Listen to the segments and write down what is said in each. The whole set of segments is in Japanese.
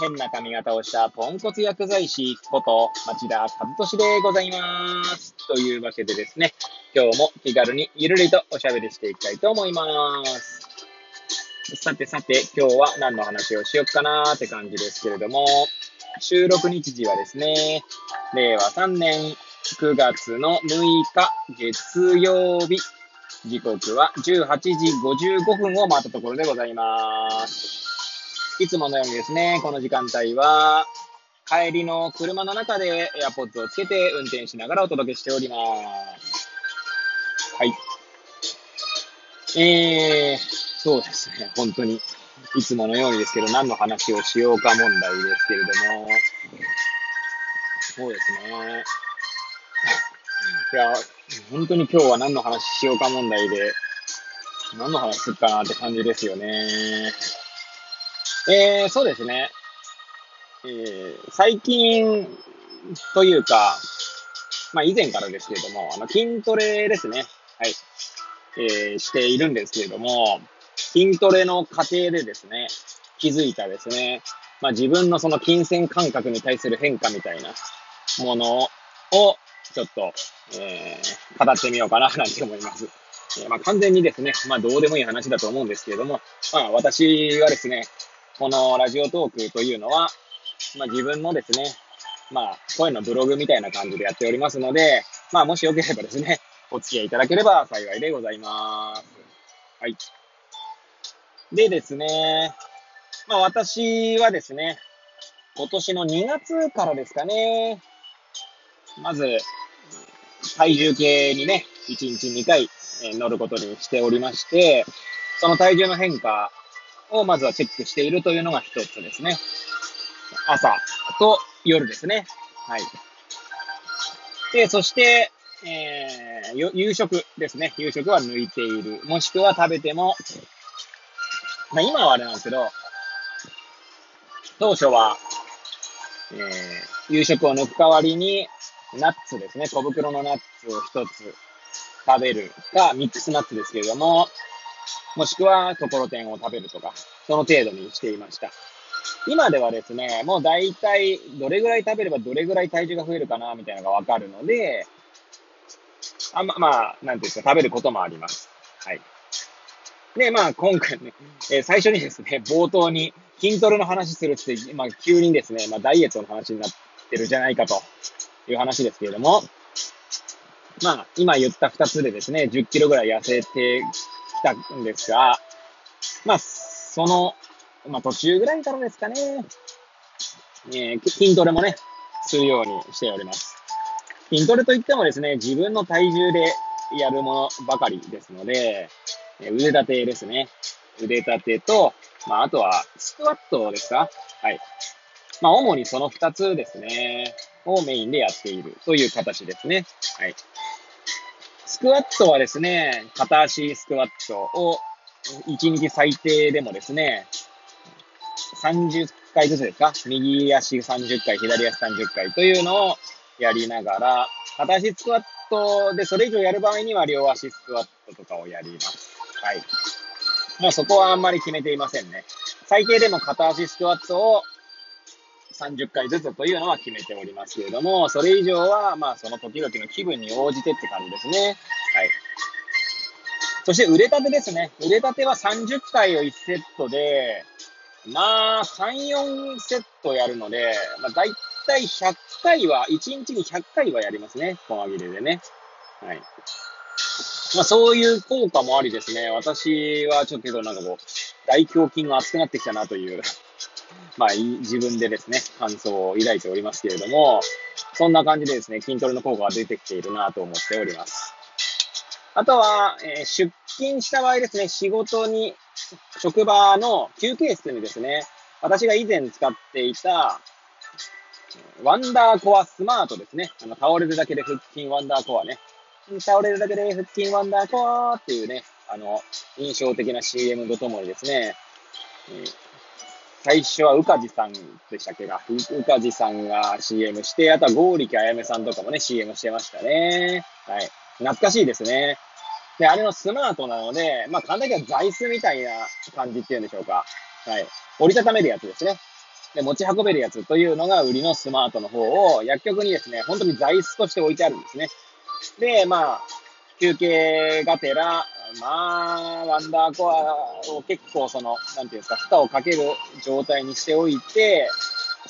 変な髪型をしたポンコツ薬剤師こと町田和俊でございます。というわけでですね、今日も気軽にゆるりとおしゃべりしていきたいと思います。さてさて、今日は何の話をしよっかなーって感じですけれども、収録日時はですね、令和3年9月の6日月曜日、時刻は18時55分を回ったところでございます。いつものようにですね、この時間帯は、帰りの車の中で AirPods をつけて運転しながらお届けしております。はい。えー、そうですね、本当に、いつものようにですけど、何の話をしようか問題ですけれども、そうですね。いや、本当に今日は何の話しようか問題で、何の話するかなって感じですよね。えー、そうですね。えー、最近というか、まあ以前からですけれども、あの筋トレですね。はい。えー、しているんですけれども、筋トレの過程でですね、気づいたですね、まあ自分のその金銭感覚に対する変化みたいなものを、ちょっと、えー、語ってみようかな、なんて思います。えー、まあ完全にですね、まあどうでもいい話だと思うんですけれども、まあ私はですね、このラジオトークというのは、まあ自分のですね、まあ声のブログみたいな感じでやっておりますので、まあもしよければですね、お付き合いいただければ幸いでございます。はい。でですね、まあ私はですね、今年の2月からですかね、まず、体重計にね、1日2回乗ることにしておりまして、その体重の変化をまずはチェックしているというのが一つですね。朝と夜ですね。はい。で、そして、えー、夕食ですね。夕食は抜いている。もしくは食べても、まあ今はあれなんですけど、当初は、えー、夕食を抜く代わりに、ナッツですね。小袋のナッツを一つ食べるか、ミックスナッツですけれども、もしくは、ところてんを食べるとか、その程度にしていました。今ではですね、もう大体、どれぐらい食べればどれぐらい体重が増えるかな、みたいなのがわかるので、あま、まあ、なんていうか、食べることもあります。はい。で、まあ、今回ね、えー、最初にですね、冒頭に筋トレの話するって、まあ、急にですね、まあ、ダイエットの話になってるじゃないかという話ですけれども、まあ、今言った二つでですね、10キロぐらい痩せてきたんですが、まあ、その、まあ、途中ぐらいからですかね、えー、筋トレもね、するようにしております。筋トレといってもですね、自分の体重でやるものばかりですので、え腕立てですね。腕立てと、まあ、あとは、スクワットですか？はい。まあ、主にその二つですね、をメインでやっているという形ですね。はい。スクワットはですね、片足スクワットを1日最低でもですね、30回ずつですか？右足30回、左足30回というのをやりながら、片足スクワットでそれ以上やる場合には両足スクワットとかをやります。はい。もうそこはあんまり決めていませんね。最低でも片足スクワットを30回ずつというのは決めておりますけれども、それ以上は、まあ、その時々の気分に応じてって感じですね。はい。そして腕立てですね。腕立ては30回を1セットで、まあ、3、4セットやるので、まあ、だいたい100回は、1日に100回はやりますね。細切れでね。はい。まあ、そういう効果もありですね。私はちょっとなんかこう、大胸筋が熱くなってきたなというまあ、自分でですね、感想を抱いておりますけれども、そんな感じでですね、筋トレの効果が出てきているなと思っております。あとは、えー、出勤した場合ですね、仕事に、職場の休憩室にですね、私が以前使っていた、ワンダーコアスマートですね。あの、倒れるだけで腹筋ワンダーコアね。倒れるだけで腹筋ワンダーコアっていうね、あの、印象的な CM とともにですね、最初は宇梶さんでしたっけが、宇梶さんが CM して、あとは剛力あやめさんとかもね、CM してましたね。はい。懐かしいですね。で、あれのスマートなので、まあ、簡単には座椅子みたいな感じっていうんでしょうか。はい。折りたためるやつですね。で、持ち運べるやつというのが売りのスマートの方を、薬局にですね、本当に座椅子として置いてあるんですね。で、まあ、休憩がてら、まあ、ワンダーコアを結構その、なんていうんですか、負荷をかける状態にしておいて、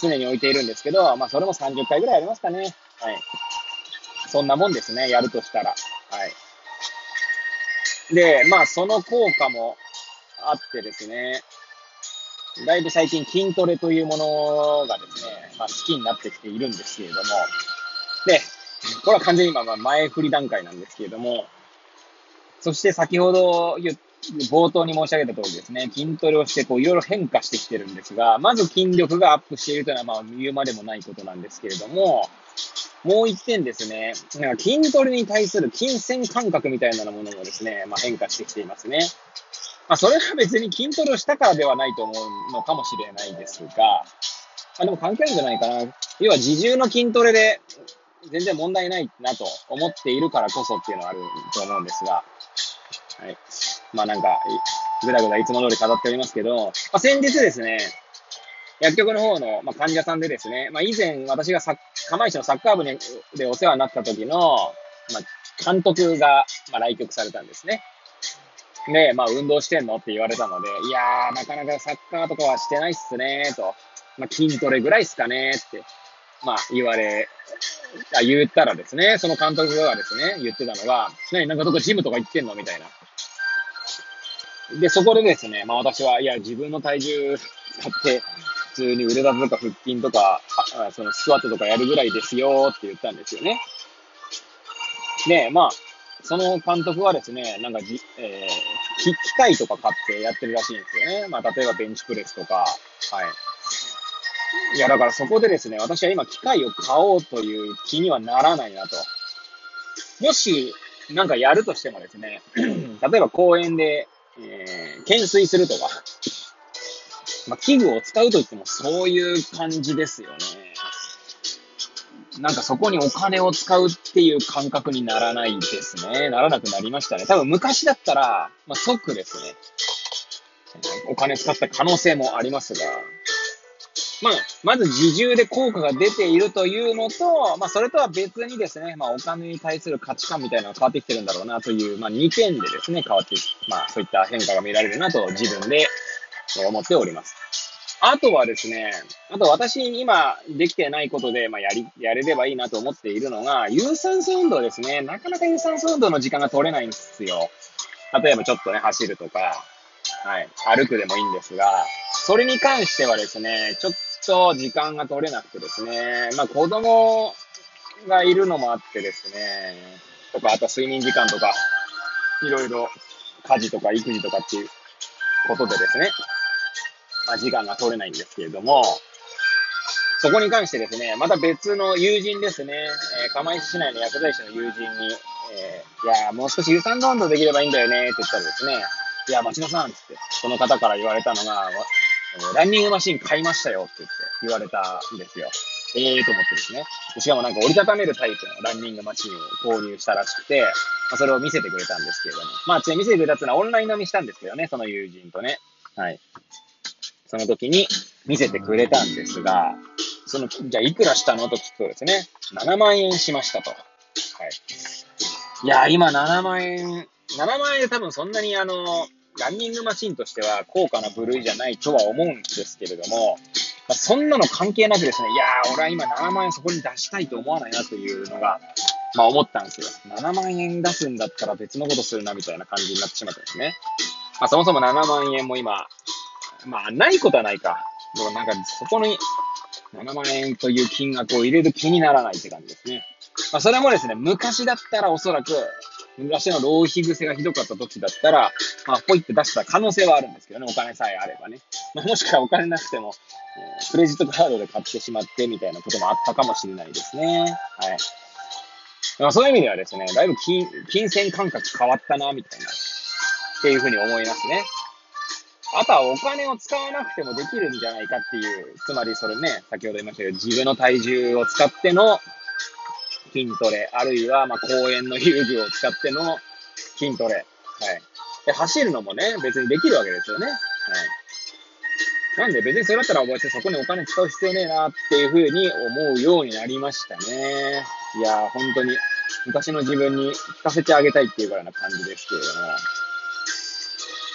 常に置いているんですけど、まあ、それも30回ぐらいありますかね。はい。そんなもんですね、やるとしたら。はい。で、まあ、その効果もあってですね、だいぶ最近筋トレというものがですね、まあ、好きになってきているんですけれども、で、これは完全に今、前振り段階なんですけれども、そして先ほど冒頭に申し上げた通りですね、筋トレをしてこういろいろ変化してきてるんですが、まず筋力がアップしているというのはまあ言うまでもないことなんですけれども、もう一点ですね、なんか筋トレに対する金銭感覚みたいなものもですね、まあ、変化してきていますね。まあ、それは別に筋トレをしたからではないと思うのかもしれないですが、まあ、でも関係あるんじゃないかな。要は自重の筋トレで全然問題ないなと思っているからこそっていうのはあると思うんですが、はい。まあなんか、ぐだぐだいつも通り語っておりますけど、まあ、先日ですね、薬局の方の、まあ、患者さんでですね、まあ、以前私が釜石のサッカー部にでお世話になった時の、まあ、監督が、まあ、来局されたんですね。で、まあ、運動してんのって言われたので、いやー、なかなかサッカーとかはしてないっすねーと。まあ、筋トレぐらいっすかねーって、まあ、言われ、あ言ったらですね、その監督がですね、言ってたのが、何、なんかどこジムとか行ってんのみたいな。で、そこでですね、まあ私は、いや、自分の体重使って、普通に腕立てとか腹筋とか、あそのスクワットとかやるぐらいですよって言ったんですよね。で、まあ、その監督はですね、なんかじ、えー、機械とか買ってやってるらしいんですよね。まあ、例えばベンチプレスとか、はい。いや、だからそこでですね、私は今機械を買おうという気にはならないなと。もし、なんかやるとしてもですね、例えば公園で、えー、懸垂するとか、まあ、器具を使うといってもそういう感じですよね。なんかそこにお金を使うっていう感覚にならないですね。ならなくなりましたね。多分昔だったら、まあ、即ですね。お金使った可能性もありますが、まあ、まず自重で効果が出ているというのと、まあ、それとは別にですね、まあ、お金に対する価値観みたいなのが変わってきてるんだろうなという、まあ、2点でですね、変わって、まあ、そういった変化が見られるなと自分で思っております。あとはですね、あと私今できてないことで、まあ、やり、やれればいいなと思っているのが、有酸素運動ですね。なかなか有酸素運動の時間が取れないんですよ。例えばちょっとね、走るとか、はい、歩くでもいいんですが、それに関してはですね、ちょっと時間が取れなくてですね、まあ子供がいるのもあってですね、とか、あと睡眠時間とか、いろいろ家事とか育児とかっていうことでですね、まあ、時間が取れないんですけれども、そこに関してですね、また別の友人ですね、えー、釜石市内の薬剤師の友人に、えー、いやもう少し有酸素運動できればいいんだよね、って言ったらですね、いや、町野さん、つって、その方から言われたのが、ランニングマシン買いましたよって言って言われたんですよ。ええー、と思ってですね。しかもなんか折りたためるタイプのランニングマシンを購入したらしくて、まあ、それを見せてくれたんですけれども。まあ、ちなみに見せてくれたっていうのはオンライン飲みしたんですけどね、その友人とね。はい。その時に見せてくれたんですが、その、じゃあいくらしたのと聞くとですね、7万円しましたと。はい。いや、今7万円、7万円で多分そんなにあの、ランニングマシンとしては高価な部類じゃないとは思うんですけれども、まあ、そんなの関係なくですね、いやー、俺は今7万円そこに出したいと思わないなというのが、まあ思ったんですよ。7万円出すんだったら別のことするなみたいな感じになってしまったんですね。まあそもそも7万円も今、まあ、ないことはないか。でもなんか、そこに7万円という金額を入れる気にならないって感じですね。まあ、それもですね、昔だったらおそらく昔の浪費癖がひどかった時だったら、まあ、ポイって出した可能性はあるんですけどね、お金さえあればね。まあ、もしくはお金なくても、えー、クレジットカードで買ってしまってみたいなこともあったかもしれないですね。はい。まあ、そういう意味ではですね、だいぶ金金銭感覚変わったな、みたいな、っていうふうに思いますね。あとはお金を使わなくてもできるんじゃないかっていう、つまりそれね、先ほど言いましたけど、自分の体重を使っての筋トレ、あるいは、まあ、公園の遊具を使っての筋トレ。はい。で、走るのもね、別にできるわけですよね。はい。なんで別にそれだったら別にそこにお金使う必要ねえなっていうふうに思うようになりましたね。いやー、本当に昔の自分に聞かせてあげたいっていうぐらいな感じですけれども。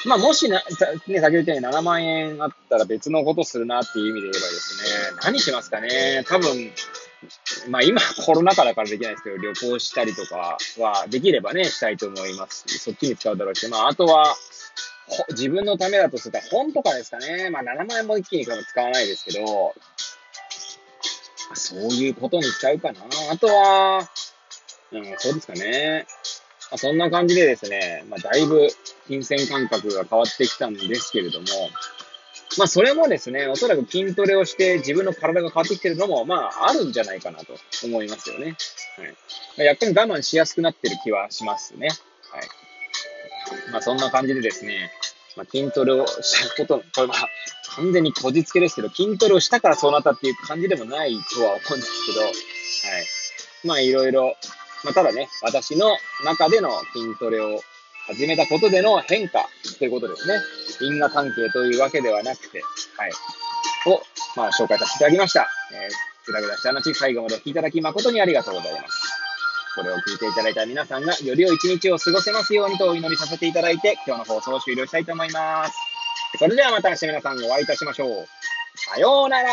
まあ、もしな、ね、先ほど言ったように7万円あったら別のことするなっていう意味で言えばですね、何しますかね多分、まあ今コロナ禍だからできないですけど、旅行したりとかはできればね、したいと思いますそっちに使うだろうし、まああとは、自分のためだとすると本とかですかね。まあ7万円も一気に使わないですけど、そういうことにしちゃうかな。あとは、うん、そうですかね。まあ、そんな感じでですね、まあだいぶ金銭感覚が変わってきたんですけれども、まあ、それもですね、おそらく筋トレをして自分の体が変わってきてるのも、まあ、あるんじゃないかなと思いますよね。はい。やっぱり我慢しやすくなってる気はしますね。はい。まあ、そんな感じでですね、まあ、筋トレをしたこと、これは完全にこじつけですけど、筋トレをしたからそうなったっていう感じでもないとは思うんですけど、はい。まあ、いろいろ、まあ、ただね、私の中での筋トレを始めたことでの変化ということですね。因果関係というわけではなくて、はい。を、まあ、紹介させていただきました。えー、ぐだぐだした話、最後までお聞きいただき誠にありがとうございます。これを聞いていただいた皆さんがより良い一日を過ごせますようにとお祈りさせていただいて、今日の放送を終了したいと思います。それではまた明日皆さんお会いいたしましょう。さようなら